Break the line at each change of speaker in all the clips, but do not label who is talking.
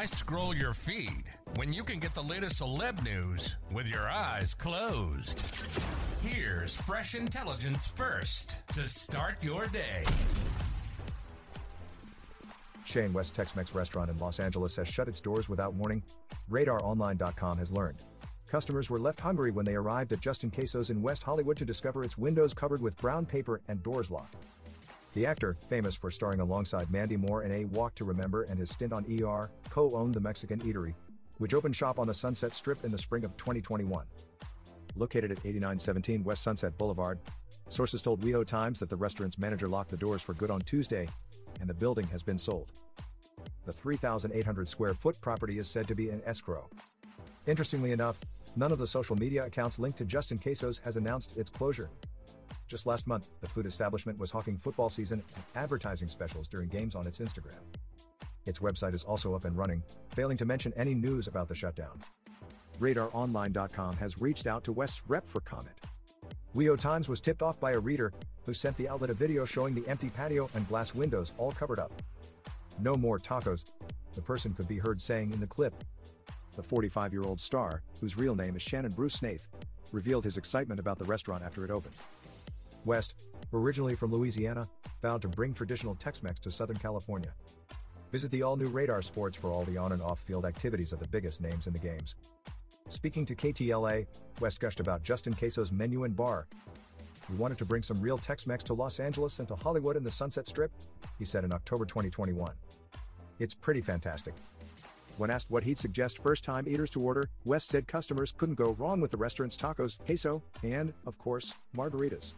Why scroll your feed when you can get the latest celeb news with your eyes closed? Here's fresh intelligence first to start your day.
Shane West Tex-Mex restaurant in Los Angeles has shut its doors without warning. RadarOnline.com has learned. Customers were left hungry when they arrived at Justin Queso's in West Hollywood to discover its windows covered with brown paper and doors locked. The actor, famous for starring alongside Mandy Moore in A Walk to Remember and his stint on ER, co-owned the Mexican Eatery, which opened shop on the Sunset Strip in the spring of 2021. Located at 8917 West Sunset Boulevard, sources told WeHo Times that the restaurant's manager locked the doors for good on Tuesday, and the building has been sold. The 3,800 square foot property is said to be in escrow. Interestingly enough, none of the social media accounts linked to Justin Queso's has announced its closure. Just last month, the food establishment was hawking football season and advertising specials during games on its Instagram. Its website is also up and running, failing to mention any news about the shutdown. RadarOnline.com has reached out to West's rep for comment. WeHo Times was tipped off by a reader who sent the outlet a video showing the empty patio and glass windows all covered up. No more tacos, the person could be heard saying in the clip. The 45 year old star, whose real name is Shannon Bruce Snaith, revealed his excitement about the restaurant after it opened. West, originally from Louisiana, vowed to bring traditional Tex-Mex to Southern California. Visit the all-new Radar Sports for all the on and off-field activities of the biggest names in the games. Speaking to KTLA, West gushed about Justin Queso's menu and bar. We wanted to bring some real Tex-Mex to Los Angeles and to Hollywood and the Sunset Strip, he said in October 2021. It's pretty fantastic. When asked what he'd suggest first-time eaters to order, West said customers couldn't go wrong with the restaurant's tacos, queso, and, of course, margaritas.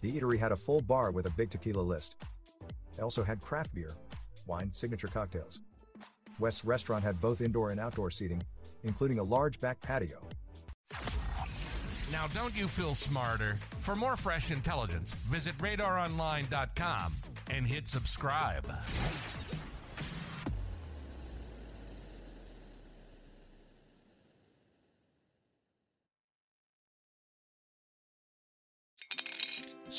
The eatery had a full bar with a big tequila list. It also had craft beer, wine, signature cocktails. West's restaurant had both indoor and outdoor seating, including a large back patio.
Now, don't you feel smarter? For more fresh intelligence, visit radaronline.com and hit subscribe.